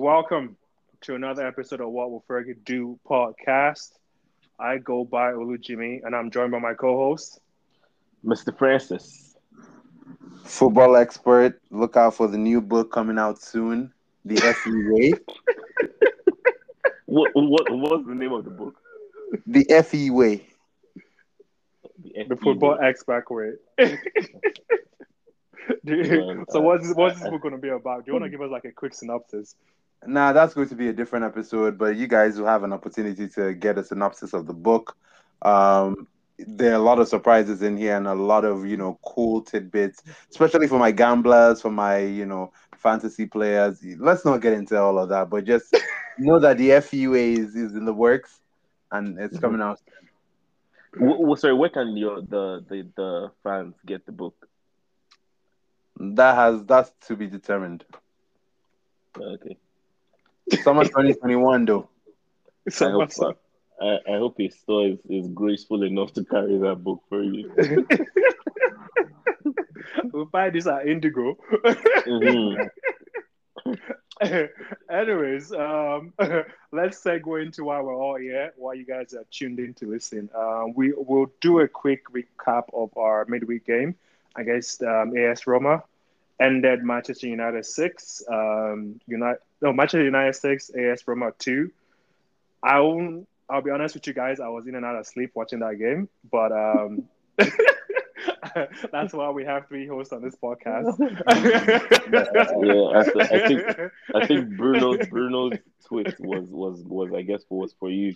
Welcome to another episode of What Will Fergie Do podcast. I go by Olu Jimmy, and I'm joined by my co-host, Mr. Francis. Football expert. Look out for the new book coming out soon. The FE Way. What, what what's the name of the book? The FE Way. the FE football Way. expert way. Dude, so what's this, what's this book going to be about? Do you want to give us like a quick synopsis? Nah, that's going to be a different episode, but you guys will have an opportunity to get a synopsis of the book. Um, there are a lot of surprises in here and a lot of you know cool tidbits, especially for my gamblers, for my you know fantasy players. Let's not get into all of that, but just know that the FUA is, is in the works and it's Mhm. coming out. W- w- sorry, where can your the, the the fans get the book? That has that's to be determined. Okay, Summer 2021 though. So I hope what's? I, I hope his store is, is graceful enough to carry that book for you. we'll buy this at Indigo. Mhm. Anyways, um, let's segue into why we're all here, why you guys are tuned in to listen. Um, we will do a quick recap of our midweek game against um, AS Roma. Ended Manchester United six, um, United no Manchester United six, AS Roma two. I won't, I'll be honest with you guys, I was in and out of sleep watching that game, but um, that's why we have three hosts on this podcast. Yeah, I, I think I think Bruno's Bruno's tweet was was was I guess was for you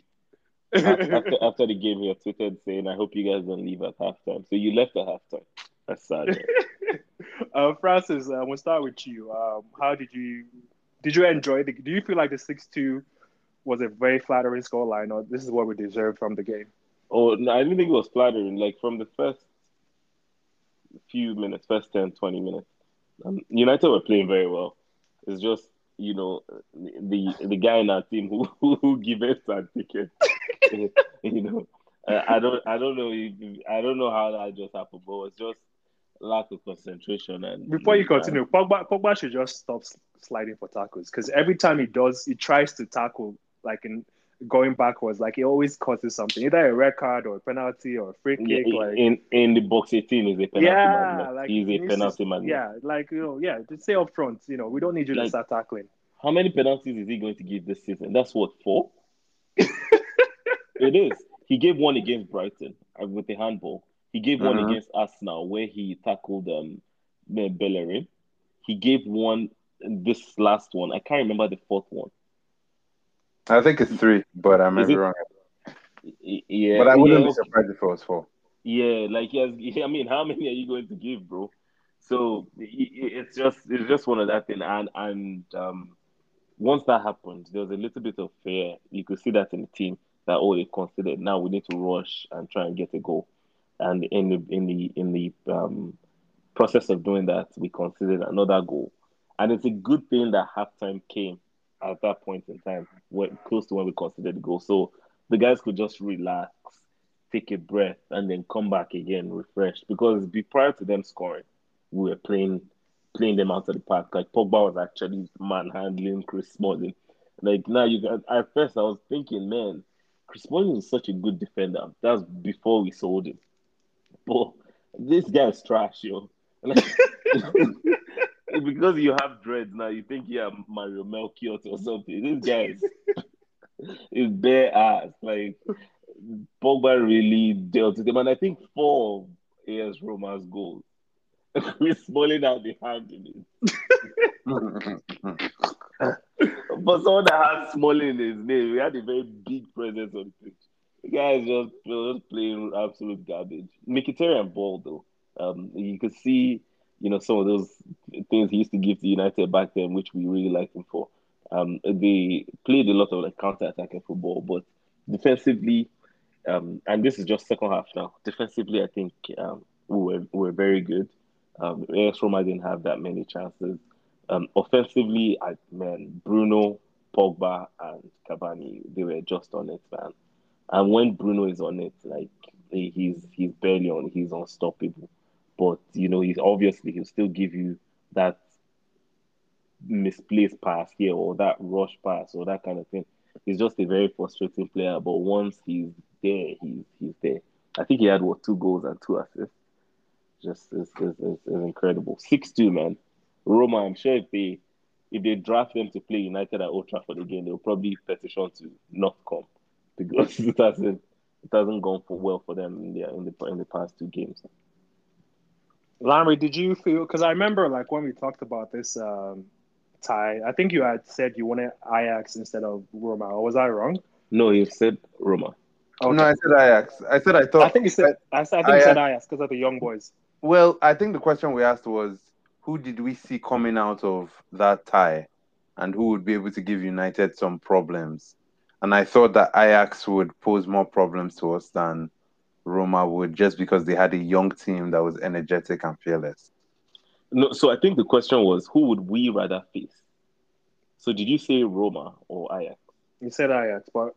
after, after the game. He tweeted saying, "I hope you guys don't leave at halftime." So you left at halftime. That's sad. man. uh, Francis, uh, we'll start with you. Um, how did you did you enjoy the? Do you feel like the six two was a very flattering scoreline, or this is what we deserved from the game? Oh, no, I didn't think it was flattering. Like from the first few minutes, first 10, 20 minutes, um, United were playing very well. It's just you know the the guy in our team who who, who gave us that ticket. you know, I, I don't I don't know if, I don't know how that just happened, but it's just lack of concentration and Before you continue, Pogba, Pogba should just stop sliding for tackles because every time he does, he tries to tackle like in going backwards, like he always causes something, either a red card or a penalty or a free Yeah, kick. Like in in the box 18 is a penalty yeah, like He's a penalty magnet. Yeah, like you know, yeah, just say up front, you know, we don't need you to start tackling. How many penalties is he going to give this season? That's what four. it is. He gave one against Brighton uh, with the handball. He gave one Mhm. against Arsenal where he tackled um Be- Bellerin. He gave one this last one. I can't remember the fourth one. I think it's three, but I may be wrong. Yeah, But I wouldn't yeah, be surprised if it was four. Yeah, like has. I mean, how many are you going to give, bro? So it's just it's just one of that thing, and and um, once that happened, there was a little bit of fear. You could see that in the team that oh, they considered now we need to rush and try and get a goal, and in the in the in the um, process of doing that, we considered another goal, and it's a good thing that halftime came at that point in time, when close to when we considered the goal, so the guys could just relax take a breath and then come back again refreshed. Because be prior to them scoring, we were playing playing them out of the park. Like Pogba was actually manhandling Chris Smalling. Like now you got at first I was thinking, man, Chris Smalling is such a good defender. That's before we sold him. But this guy is trash, yo. Like, because you have dreads now, you think you're Mario Melchior or something. This guy is, is bare ass. Like Pogba really dealt with him, and I think four of AS Roma's goals. Chris Smalling out the hand in it. But someone that has Smalling in his name, he had a very big presence on the pitch. The guy is just, just playing absolute garbage. Mkhitaryan ball though. Um, you could see, you know, some of those things he used to give to United back then, which we really liked him for. Um, they played a lot of like counter-attacking football, but defensively, um, and this is just second half now. Defensively, I think um, we were we were very good. Um, AS Roma didn't have that many chances. Um, offensively, I man, Bruno, Pogba, and Cavani, they were just on it, man. And when Bruno is on it, like he's he's barely on, he's unstoppable. But you know, he's obviously he'll still give you that misplaced pass here or that rush pass or that kind of thing. He's just a very frustrating player. But once he's there, he's he's there. I think he had what two goals and two assists. Just is is, is, incredible. Six two man. Roma, I'm sure if they if they draft them to play United at Old Trafford again, they'll probably petition to not come because it hasn't it hasn't gone for well for them in the in the in the past two games. Larry, did you feel? Because I remember, like when we talked about this um, tie, I think you had said you wanted Ajax instead of Roma. Or was I wrong? No, you said Roma. Okay. No, I said Ajax. I said I thought. I think you said. I, I think you said Ajax because of the young boys. Well, I think the question we asked was, who did we see coming out of that tie, and who would be able to give United some problems? And I thought that Ajax would pose more problems to us than Roma would, just because they had a young team that was energetic and fearless. No, so I think the question was, who would we rather face? So did you say Roma or Ajax? You said Ajax, but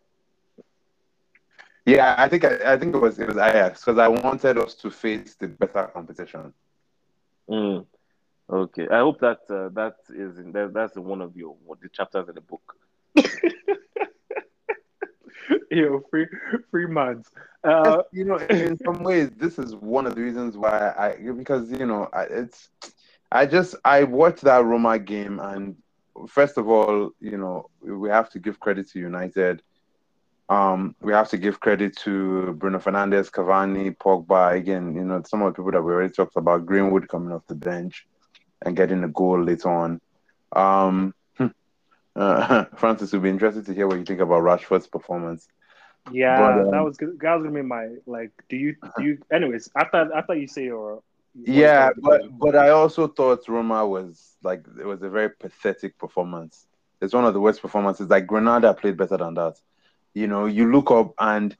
yeah, I think I, I think it was it was Ajax because I wanted us to face the better competition. Mm. Okay, I hope that uh, that is in, that, that's one of your the chapters in the book. Yo, free free months. Uh, you know, in some ways, this is one of the reasons why I because you know it's I just I watched that Roma game and first of all, you know, we have to give credit to United um, we have to give credit to Bruno Fernandes, Cavani, Pogba. Again, you know, some of the people that we already talked about, Greenwood coming off the bench and getting a goal later on. Um, uh, Francis, would be interested to hear what you think about Rashford's performance. Yeah, but, um, that was good. That was gonna be my like. Do you do you? Anyways, I thought I thought you say your. Yeah, but but I also thought Roma was like it was a very pathetic performance. It's one of the worst performances. Like Granada played better than that. You know, you look up and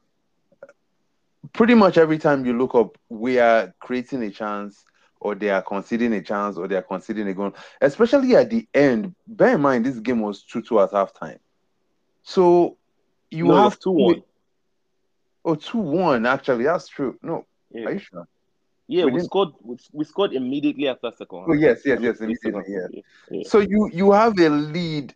pretty much every time you look up, we are creating a chance or they are conceding a chance or they are conceding a goal. Especially at the end. Bear in mind this game was 2-2 at halftime. So you no, have 2-1. Oh, 2-1 actually. That's true. No. Yeah. Are you sure? Yeah, we, we scored. We, we, scored immediately after second. Oh yes, yes, yes, immediately. Yeah. yeah. So you you have a lead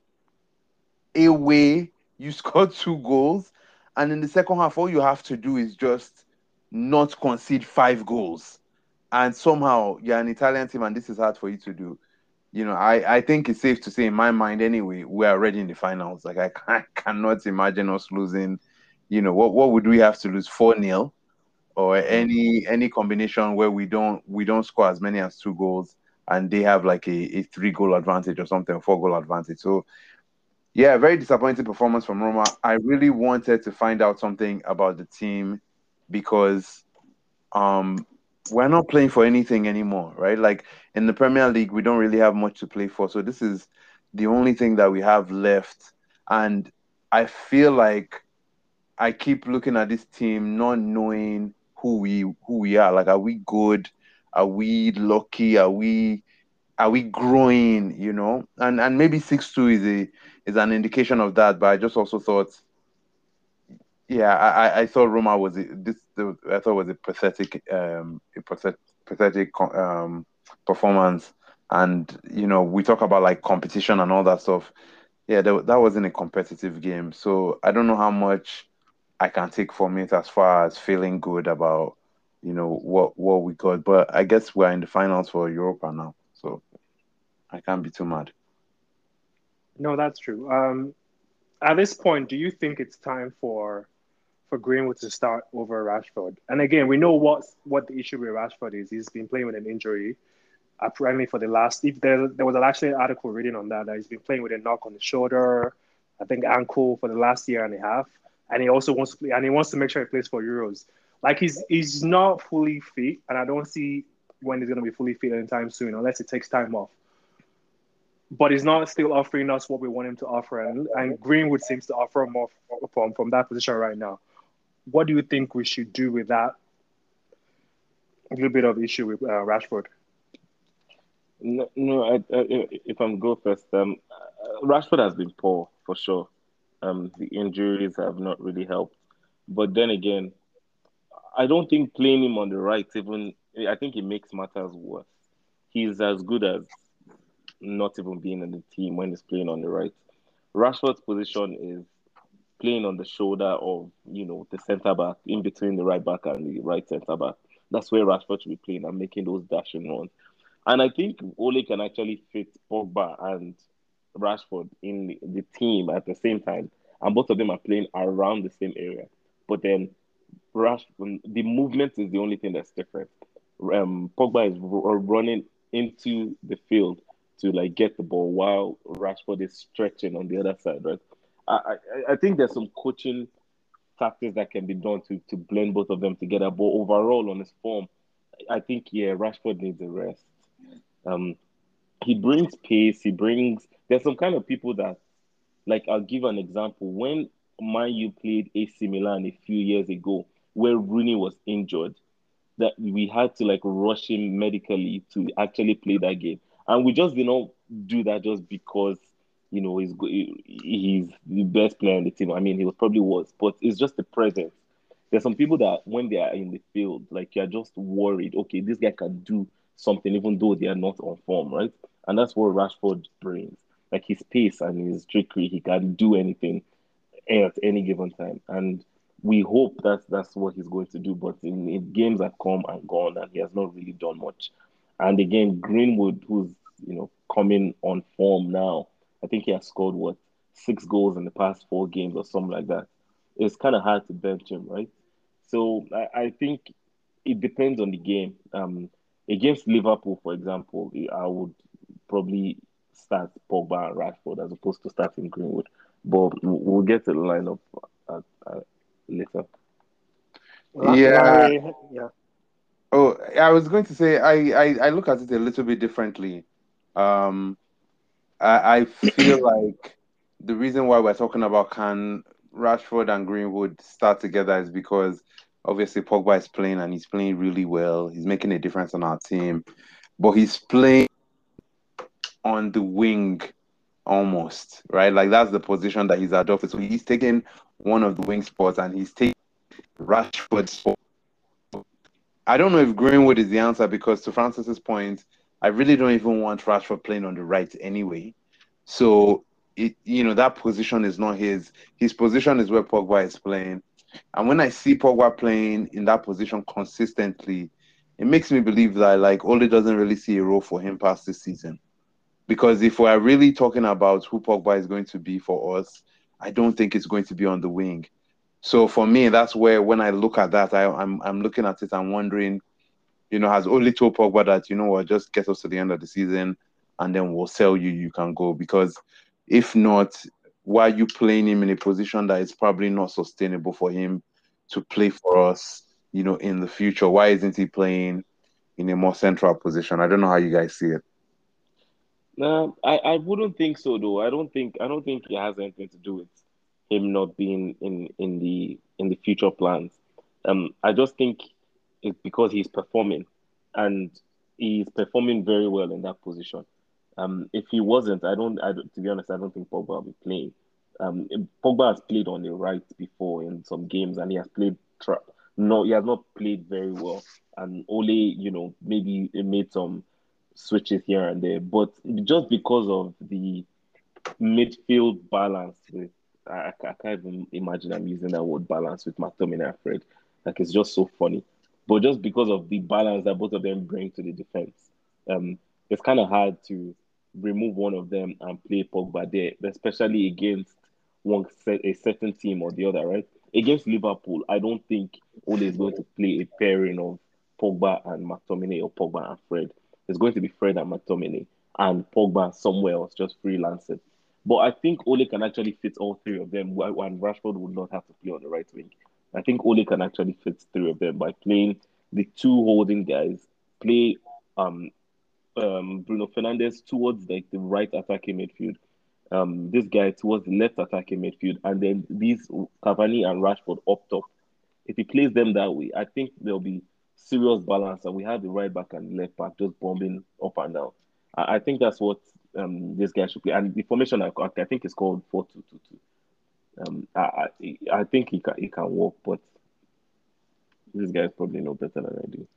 away you scored two goals, and in the second half, all you have to do is just not concede five goals. And somehow you're an Italian team, and this is hard for you to do. You know, I, I think it's safe to say, in my mind anyway, we're already in the finals. Like, I, I cannot imagine us losing. You know, what, what would we have to lose? 4 0 or any any combination where we don't we don't score as many as two goals and they have like a, a three goal advantage or something, four goal advantage. So yeah, very disappointing performance from Roma. I really wanted to find out something about the team because um we're not playing for anything anymore, right? Like in the Premier League, we don't really have much to play for. So this is the only thing that we have left. And I feel like I keep looking at this team not knowing who we who we are. Like, are we good? Are we lucky? Are we are we growing? You know, and and maybe six two is a is an indication of that. But I just also thought, yeah, I, I thought Roma was a, this. I thought was a pathetic, um, a pathetic, pathetic um, performance. And you know, we talk about like competition and all that stuff. Yeah, that, that wasn't a competitive game. So I don't know how much I can take from it as far as feeling good about you know what what we got. But I guess we're in the finals for Europa now, so I can't be too mad. No, that's true. Um, at this point, do you think it's time for for Greenwood to start over Rashford? And again, we know what what the issue with Rashford is. He's been playing with an injury, apparently for the last. If there there was actually an article reading on that that he's been playing with a knock on the shoulder, I think ankle for the last year and a half, and he also wants to play and he wants to make sure he plays for Euros. Like he's he's not fully fit, and I don't see when he's going to be fully fit anytime soon, unless it takes time off but he's not still offering us what we want him to offer. And, and Greenwood seems to offer more from, from that position right now. What do you think we should do with that a little bit of issue with uh, Rashford? No, no I, I, if I'm go first, um, Rashford has been poor for sure. Um, the injuries have not really helped. But then again, I don't think playing him on the right even I think it makes matters worse. He's as good as not even being in the team when he's playing on the right. Rashford's position is playing on the shoulder of you know the centre back in between the right back and the right centre back. That's where Rashford should be playing and making those dashing runs. And I think Ole can actually fit Pogba and Rashford in the, team at the same time, and both of them are playing around the same area. But then Rash, the movement is the only thing that's different. Um, Pogba is r- running into the field to like get the ball while Rashford is stretching on the other side, right? I, I, I think there's some coaching tactics that can be done to to blend both of them together. But overall, on his form, I think yeah, Rashford needs a rest. Um, he brings pace. He brings. There's some kind of people that, like, I'll give an example. When Man U played AC Milan a few years ago, where Rooney was injured, that we had to like rush him medically to actually play that game, and we just did not do that just because you know he's he's the best player in the team. I mean, he was probably was, but it's just the presence. There's some people that when they are in the field, like you're just worried. Okay, this guy can do something even though they are not on form, right? And that's what Rashford brings. Like his pace and his trickery, he can do anything at any given time. And we hope that that's what he's going to do. But in, in games have come and gone, and he has not really done much. And again, Greenwood, who's you know coming on form now, I think he has scored what six goals in the past four games or something like that. It's kind of hard to bench him, right? So I, I think it depends on the game. Um, against Liverpool, for example, I would probably start Pogba and Rashford as opposed to starting Greenwood. But we'll get to the lineup uh, uh, later. Yeah. yeah. Oh, I was going to say I, I, I look at it a little bit differently. Um, I, I feel like the reason why we're talking about can Rashford and Greenwood start together is because obviously Pogba is playing and he's playing really well. He's making a difference on our team, but he's playing on the wing almost, right? Like that's the position that he's adopted. So he's taking one of the wing spots and he's taking Rashford's spot. I don't know if Greenwood is the answer because to Francis's point, I really don't even want Rashford playing on the right anyway. So it you know that position is not his. His position is where Pogba is playing. And when I see Pogba playing in that position consistently, it makes me believe that like Ole doesn't really see a role for him past this season. Because if we're really talking about who Pogba is going to be for us, I don't think it's going to be on the wing. So for me, that's where when I look at that, I, I'm I'm looking at it, I'm wondering, you know, has Ole told Pogba that, you know what, just get us to the end of the season and then we'll sell you, you can go. Because if not, why are you playing him in a position that is probably not sustainable for him to play for us, you know, in the future? Why isn't he playing in a more central position? I don't know how you guys see it. No, I, I wouldn't think so though. I don't think I don't think it has anything to do with him not being in in the in the future plans. Um, I just think it's because he's performing, and he's performing very well in that position. Um, if he wasn't, I don't, I. To be honest, I don't think Pogba will be playing. Um, Pogba has played on the right before in some games, and he has played. Tra- no, he has not played very well, and only you know maybe made some switches here and there. But just because of the midfield balance with I, I can't even imagine I'm using that word balance with McTominay and Fred. Like it's just so funny. But just because of the balance that both of them bring to the defense, um, it's kind of hard to remove one of them and play Pogba there, especially against one a certain team or the other, right? Against Liverpool, I don't think Ole is going to play a pairing of Pogba and McTominay or Pogba and Fred. It's going to be Fred and McTominay and Pogba somewhere else, just freelancing. But I think Ole can actually fit all three of them, and Rashford would not have to play on the right wing. I think Ole can actually fit three of them by playing the two holding guys, play um, um, Bruno Fernandes towards like the right attacking midfield, um, this guy towards the left attacking midfield, and then these Cavani and Rashford up top. If he plays them that way, I think there'll be serious balance, and we have the right back and left back just bombing up and down. I, I think that's what um, this guy should play. And the formation I, I think is called four two two two. Um, I, I think he can he can work, but this guy's probably no better than I do.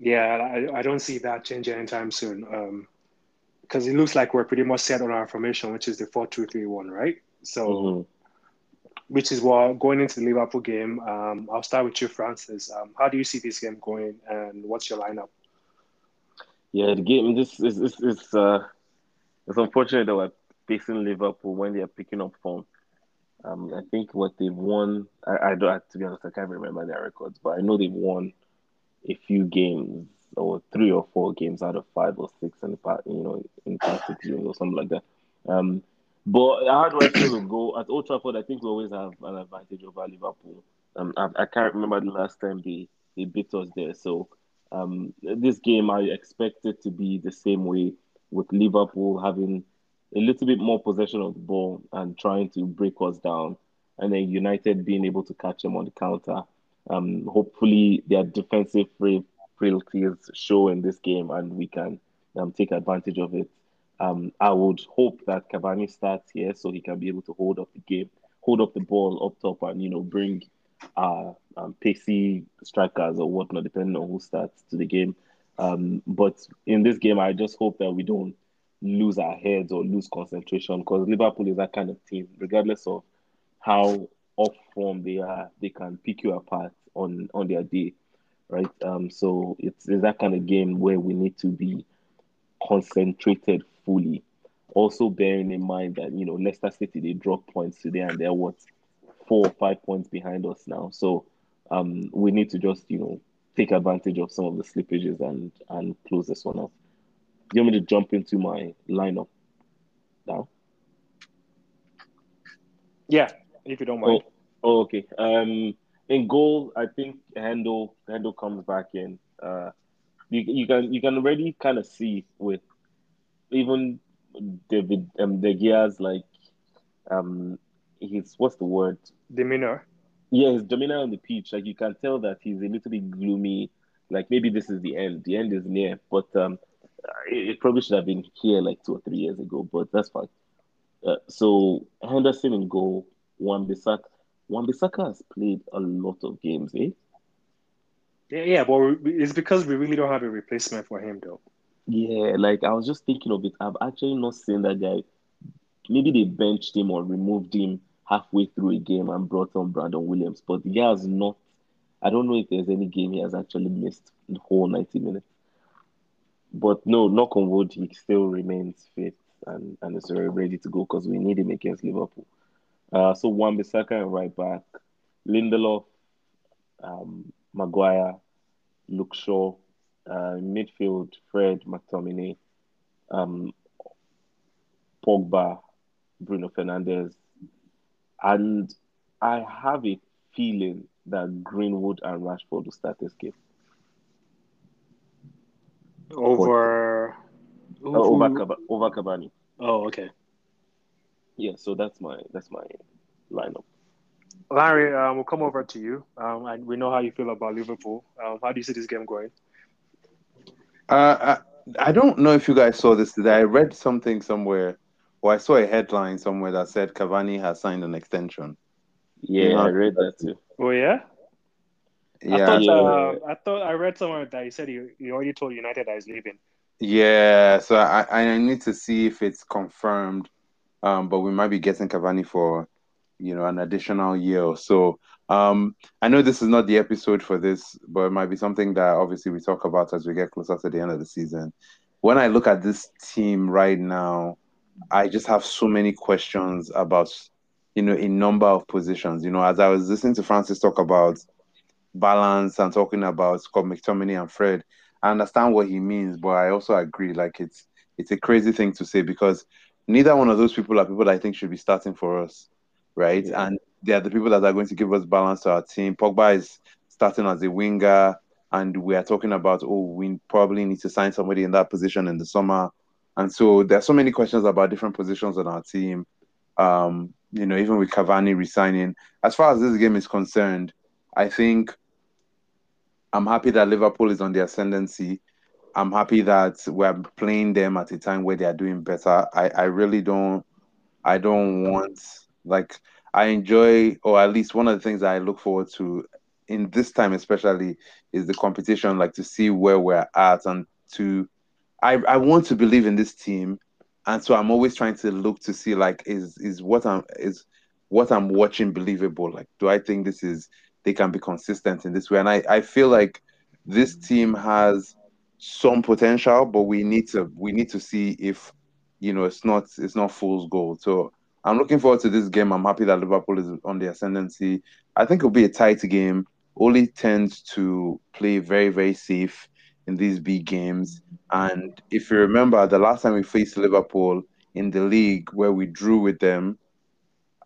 Yeah, I, I don't see that changing anytime soon. Um, because it looks like we're pretty much set on our formation, which is the four-two-three-one, right? So, Mhm. Which is what going into the Liverpool game. Um, I'll start with you, Francis. Um, how do you see this game going, and what's your lineup? Yeah, the game. This is is is uh, it's unfortunate that we're facing Liverpool when they are picking up form. Um, I think what they've won. I, I don't. To be honest, I can't remember their records, but I know they've won a few games or three or four games out of five or six in the past. You know, in past six games or something like that. Um, but how do I feel to go at Old Trafford? I think we always have an advantage over Liverpool. Um, I, I can't remember the last time they they beat us there. So um, this game, I expect it to be the same way with Liverpool having a little bit more possession of the ball and trying to break us down, and then United being able to catch them on the counter. Um, hopefully, their defensive frailties show in this game, and we can um, take advantage of it. Um, I would hope that Cavani starts here so he can be able to hold up the game, hold up the ball up top, and you know bring uh, um, pacey strikers or whatnot, depending on who starts to the game. Um, but in this game, I just hope that we don't lose our heads or lose concentration because Liverpool is that kind of team, regardless of how off form they are, they can pick you apart on on their day, right? Um, so it's, it's that kind of game where we need to be concentrated fully. Also bearing in mind that you know Leicester City they drop points today and they're what four or five points behind us now. So um, we need to just you know take advantage of some of the slippages and and close this one up. Do you want me to jump into my lineup now? Yeah, if you don't mind. Oh, oh, okay. Um, in goal, I think Hendo Hendo comes back in. Uh, you you can you can already kind of see with even David um De Gea's like um his what's the word? Demeanor. yeah his demeanor on the pitch. Like you can tell that he's a little bit gloomy. Like maybe this is the end. The end is near. But um it, it probably should have been here like two or three years ago. But that's fine. Uh, so Henderson in goal. Wan Bissaka Wan Bissaka has played a lot of games eh? Yeah, yeah, but it's because we really don't have a replacement for him, though. Yeah, like I was just thinking of it. I've actually not seen that guy. Maybe they benched him or removed him halfway through a game and brought on Brandon Williams, but he has not. I don't know if there's any game he has actually missed the whole 90 minutes. But no, knock on wood, he still remains fit and, and is ready to go because we need him against Liverpool. Uh, so Wan Bissaka right back, Lindelof, um, Maguire, Luke Shaw, uh, midfield, Fred, McTominay, um, Pogba, Bruno Fernandes, and I have a feeling that Greenwood and Rashford will start this game Over. uh, over Cava- over Cavani. Oh, okay. Yeah, so that's my that's my lineup. Larry, um, we'll come over to you. Um, and we know how you feel about Liverpool. Um, how do you see this game going? Uh, I, I don't know if you guys saw this today. I read something somewhere, or I saw a headline somewhere that said Cavani has signed an extension. Yeah, Yeah. I read that too. Oh yeah. I Yeah, thought. Yeah. Uh, I thought I read somewhere that he said he, he already told United that he's leaving. yeah. So I, I need to see if it's confirmed. Um, but we might be getting Cavani for, you know, an additional year or so. Um, I know this is not the episode for this, but it might be something that obviously we talk about as we get closer to the end of the season. When I look at this team right now, I just have so many questions about, you know, a number of positions. You know, as I was listening to Francis talk about balance and talking about Scott McTominay and Fred, I understand what he means, but I also agree. Like it's it's a crazy thing to say because neither one of those people are people I think should be starting for us, right? Yeah. And they are the people that are going to give us balance to our team. Pogba is starting as a winger, and we are talking about oh, we probably need to sign somebody in that position in the summer. And so there are so many questions about different positions on our team. Um, you know, even with Cavani resigning. As far as this game is concerned, I think I'm happy that Liverpool is on the ascendancy. I'm happy that we're playing them at a time where they are doing better. I, I really don't I don't want like I enjoy or at least one of the things I look forward to in this time especially is the competition, like to see where we're at and to I, I want to believe in this team and so I'm always trying to look to see like is is what I'm is what I'm watching believable? Like, do I think this is they can be consistent in this way? And I I feel like this team has some potential, but we need to we need to see if you know it's not it's not fool's gold. So I'm looking forward to this game. I'm happy that Liverpool is on the ascendancy. I think it'll be a tight game. Ole tends to play very very safe in these big games. And if you remember, the last time we faced Liverpool in the league where we drew with them,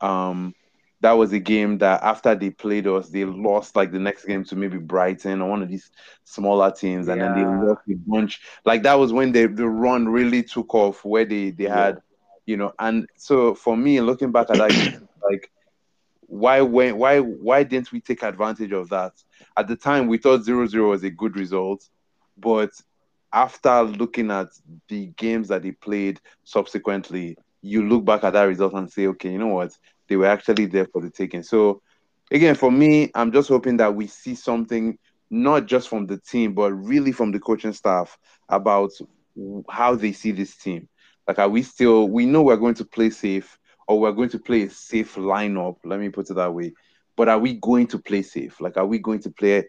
um, that was a game that after they played us, they lost like the next game to maybe Brighton or one of these smaller teams, and then they lost a bunch. Like that was when they, the run really took off, where they they yeah. had, you know. And so for me, looking back at that, like why when why why didn't we take advantage of that? At the time, we thought 0-0 was a good result, but after looking at the games that they played subsequently, you look back at that result and say, okay, you know what? They were actually there for the taking. So, again, for me, I'm just hoping that we see something not just from the team, but really from the coaching staff about how they see this team. Like, are we still, we know we're going to play safe or we're going to play a safe lineup. Let me put it that way. But are we going to play safe? Like, are we going to play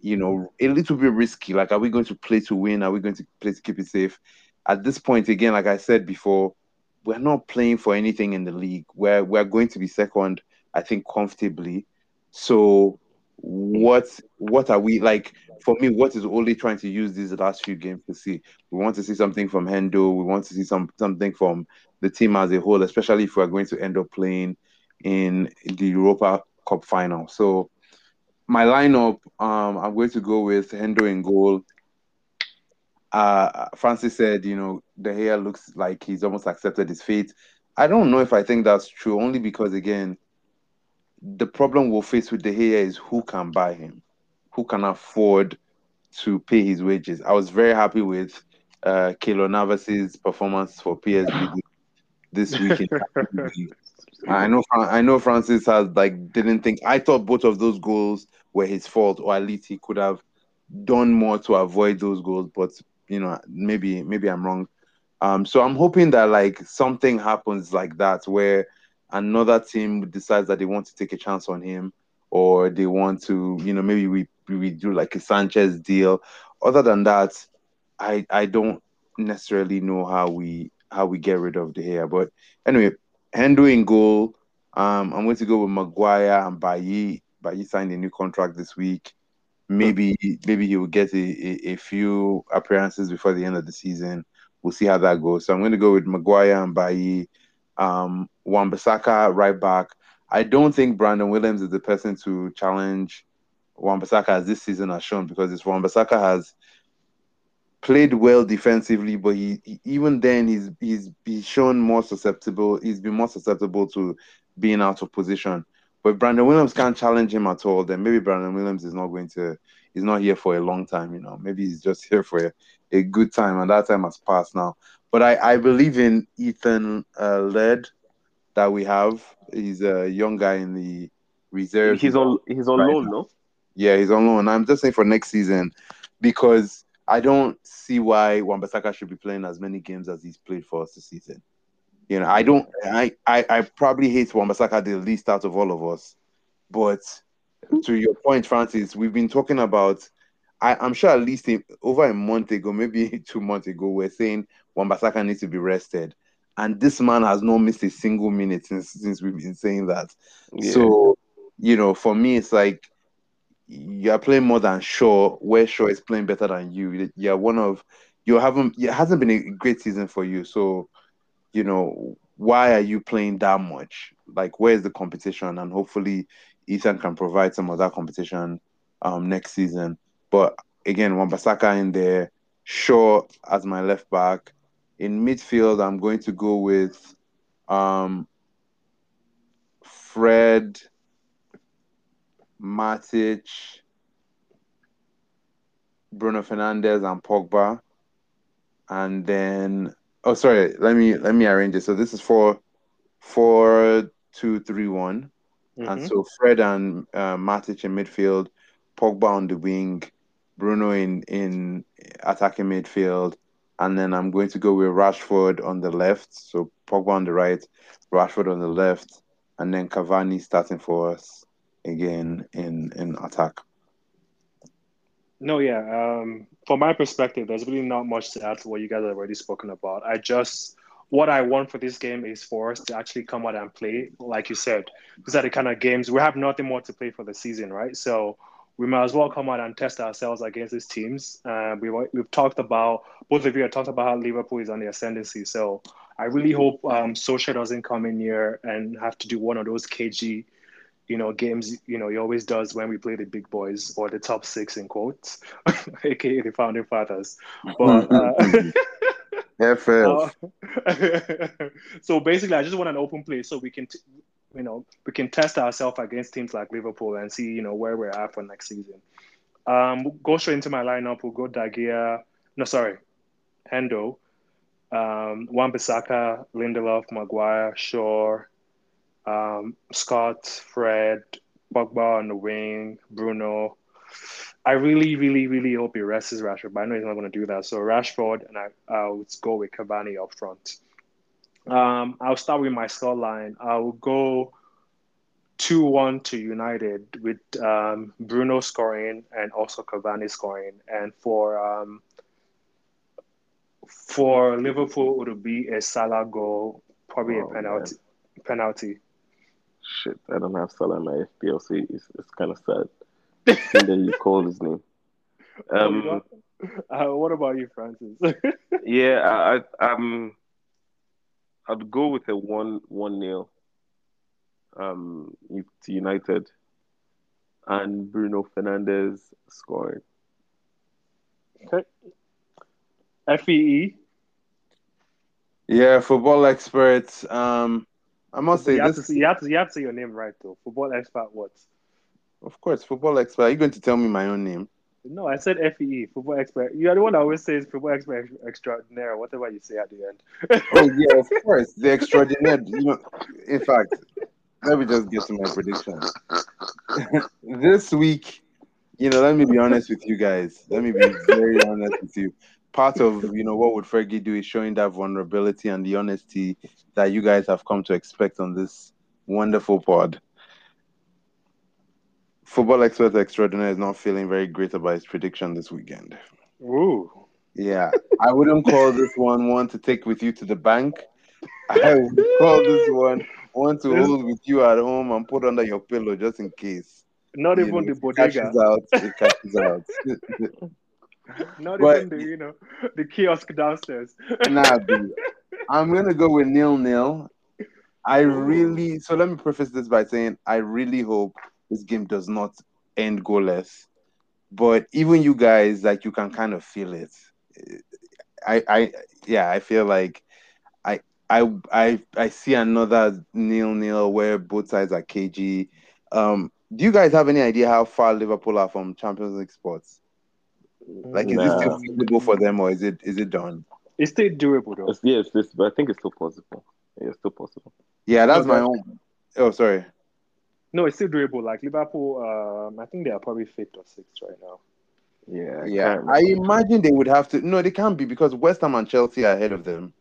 you know, a little bit risky. Like, are we going to play to win? Are we going to play to keep it safe? At this point, again, like I said before, we're not playing for anything in the league. We're we're going to be second, I think, comfortably. So, what what are we like? For me, what is only trying to use these last few games to see? We want to see something from Hendo. We want to see some something from the team as a whole, especially if we're going to end up playing in the Europa Cup final. So my lineup, um, I'm going to go with Hendo in goal. Uh, Francis said, you know, De Gea looks like he's almost accepted his fate. I don't know if I think that's true, only because again, the problem we'll face with De Gea is who can buy him, who can afford to pay his wages. I was very happy with uh Keylor Navas's performance for PSG this weekend. I know I know Francis has like didn't think I thought both of those goals were his fault, or at least he could have done more to avoid those goals. But you know, maybe maybe I'm wrong. Um, so I'm hoping that like something happens like that where another team decides that they want to take a chance on him, or they want to, you know, maybe we we do like a Sanchez deal. Other than that, I I don't necessarily know how we how we get rid of the hair. But anyway, Hendo in goal. Um, I'm going to go with Maguire and but he signed a new contract this week. Maybe maybe he will get a, a, a, few appearances before the end of the season. We'll see how that goes. So I'm going to go with Maguire and Bailly, um, Wan-Bissaka right back. I don't think Brandon Williams is the person to challenge Wan-Bissaka as this season has shown because this Wan-Bissaka has played well defensively, but he, he, even then he's he's he's shown more susceptible. He's been more susceptible to being out of position. But Brandon Williams can't challenge him at all, then maybe Brandon Williams is not going to he's not here for a long time, you know. Maybe he's just here for a, a good time and that time has passed now. But I, I believe in Ethan uh, Laird that we have. He's a young guy in the reserve. He's on he's on right loan, no? Yeah, he's on loan. I'm just saying for next season because I don't see why Wan-Bissaka should be playing as many games as he's played for us this season. You know, I don't. I I, I probably hate Wan-Bissaka the least out of all of us. But Mm-hmm. to your point, Francis, we've been talking about. I, I'm sure at least over a month ago, maybe two months ago, we're saying Wan-Bissaka needs to be rested, and this man has not missed a single minute since since we've been saying that. Yeah. So, you know, for me, it's like you're playing more than Shaw, where Shaw is playing better than you. You're one of you haven't. It hasn't been a great season for you, so you know, why are you playing that much? Like, where's the competition? And hopefully, Ethan can provide some of that competition um, next season. But again, Wan-Bissaka in there, Shaw as my left back. In midfield, I'm going to go with um, Fred, Matic, Bruno Fernandes, and Pogba. And then Oh, sorry. Let me let me arrange it. So this is four, four, two, three, one, mm-hmm. and so Fred and uh, Matic in midfield, Pogba on the wing, Bruno in in attacking midfield, and then I'm going to go with Rashford on the left. So Pogba on the right, Rashford on the left, and then Cavani starting for us again in in attack. No, yeah. Um, from my perspective, there's really not much to add to what you guys have already spoken about. I just what I want for this game is for us to actually come out and play, like you said. These are the kind of games we have nothing more to play for the season, right? So we might as well come out and test ourselves against these teams. Uh, we've we've talked about both of you have talked about how Liverpool is on the ascendancy. So I really hope um, Solskjaer doesn't come in here and have to do one of those KG you know, games, you know, he always does when we play the big boys or the top six in quotes, aka the founding fathers. But uh, FF. uh, so basically, I just want an open play so we can, t- you know, we can test ourselves against teams like Liverpool and see, you know, where we're at for next season. Um, go straight into my lineup. We'll go De Gea. No, sorry, Hendo, um, Wan-Bissaka, Lindelof, Maguire, Shaw, um, Scott, Fred, Pogba on the wing, Bruno. I really, really, really hope he rests Rashford, but I know he's not going to do that. So Rashford, and I, I'll go with Cavani up front. Um, I'll start with my score line. I'll go 2 1 to United with um, Bruno scoring and also Cavani scoring. And for um, for Liverpool, it would be a Salah goal, probably Oh, a penalty. Penalty. Shit, I don't have Salah in my FPL, so it's, it's kind of sad. And then you call his name. Oh, Um, uh, what about you, Francis? yeah, I, I um, I'd go with a one one nil. Um, to United, and Bruno Fernandes scoring. okay. FEE. Yeah, football experts. Um, I must say You have, to, this. you, have to, you have to say your name right, though. Football expert, what? Of course, football expert. Are you going to tell me my own name? No, I said FEE, football expert. You are the one that always says football expert extraordinaire, whatever you say at the end. Oh yeah, of course. The extraordinary. You know, in fact, let me just get to my prediction. this week, you know, let me be honest with you guys. Let me be very honest with you. Part of you know what would Fergie do is showing that vulnerability and the honesty that you guys have come to expect on this wonderful pod. Football expert extraordinaire is not feeling very great about his prediction this weekend. Ooh. Yeah, I wouldn't call this one one to take with you to the bank. I would call this one one to hold with you at home and put under your pillow just in case. Not You even know, the bodega. catches out, it catches out. Not But- even the, you know, the kiosk downstairs. nah. I'm gonna go with nil nil. I really so let me preface this by saying I really hope this game does not end goalless. But even you guys, like you can kind of feel it. I I yeah, I feel like I I I I see another nil nil where both sides are KG. Um, do you guys have any idea how far Liverpool are from Champions League spots? Like, is it Nah. still feasible for them, or is it is it done? It's still doable, though. It's, yeah, it's this, but I think it's still possible. Yeah, it's still possible. Yeah, that's No, my own. Oh, sorry. No, it's still doable. Like Liverpool, um, I think they are probably fifth or sixth right now. Yeah, Yeah, can't I imagine they would have to. No, they can't be because West Ham and Chelsea are ahead of them,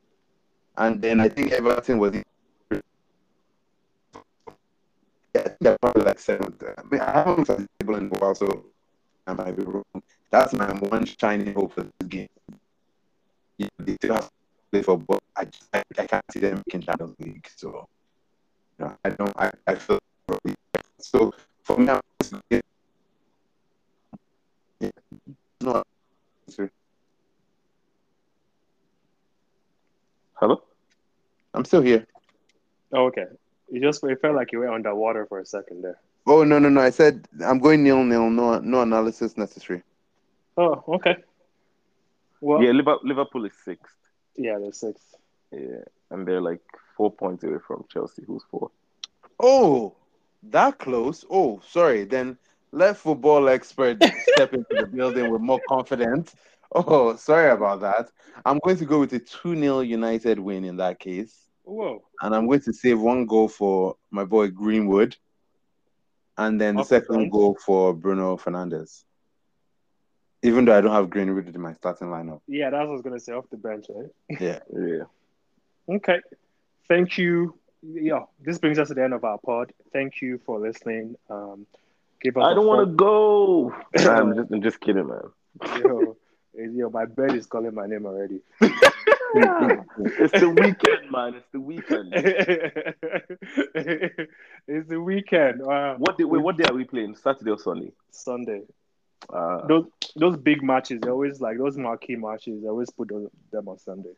and then I think Everton was. Yeah, I think they're probably like seventh. I, mean, I haven't looked at the table in a while, so I might be wrong. That's my one shining hope for this game. Yeah, they still have to play for, but I just I, I can't see them making Champions League. So, you know, I don't. I, I feel so. For now, I'm yeah, no. Hello? I'm still here. Oh, okay. It just it felt like you were underwater for a second there. Oh no no no! I said I'm going nil nil. No no analysis necessary. Oh, okay. Well, Yeah, yeah, Liverpool, Liverpool is sixth. Yeah, they're sixth. Yeah, and they're like four points away from Chelsea, who's four. Oh, that close. Oh, sorry. Then let football expert step into the building with more confidence. Oh, sorry about that. I'm going to go with a 2 0 United win in that case. Whoa. And I'm going to save one goal for my boy Greenwood. And then the second goal for Bruno Fernandes. Even though I don't have Greenwood in my starting lineup. Yeah, that's what I was gonna say off the bench, right? Yeah. Yeah. Okay. Thank you. Yeah, this brings us to the end of our pod. Thank you for listening. Um, give us. I don't want to go. I'm just, I'm just kidding, man. Yo, yo, my bed is calling my name already. it's the weekend, man. It's the weekend. it's the weekend. Uh, What day? Wait, what day are we playing? Saturday or Sunday? Sunday. Uh, Those those big matches, they always like those marquee matches. They always put those, them on Sunday.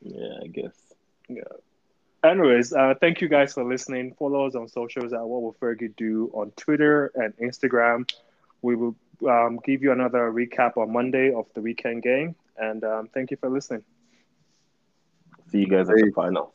yeah, I guess. Anyways, uh, thank you guys for listening. Follow us on socials at What Will Fergie Do on Twitter and Instagram. We will um, give you another recap on Monday of the weekend game. And um, thank you for listening. See you guys at the Hey. finals.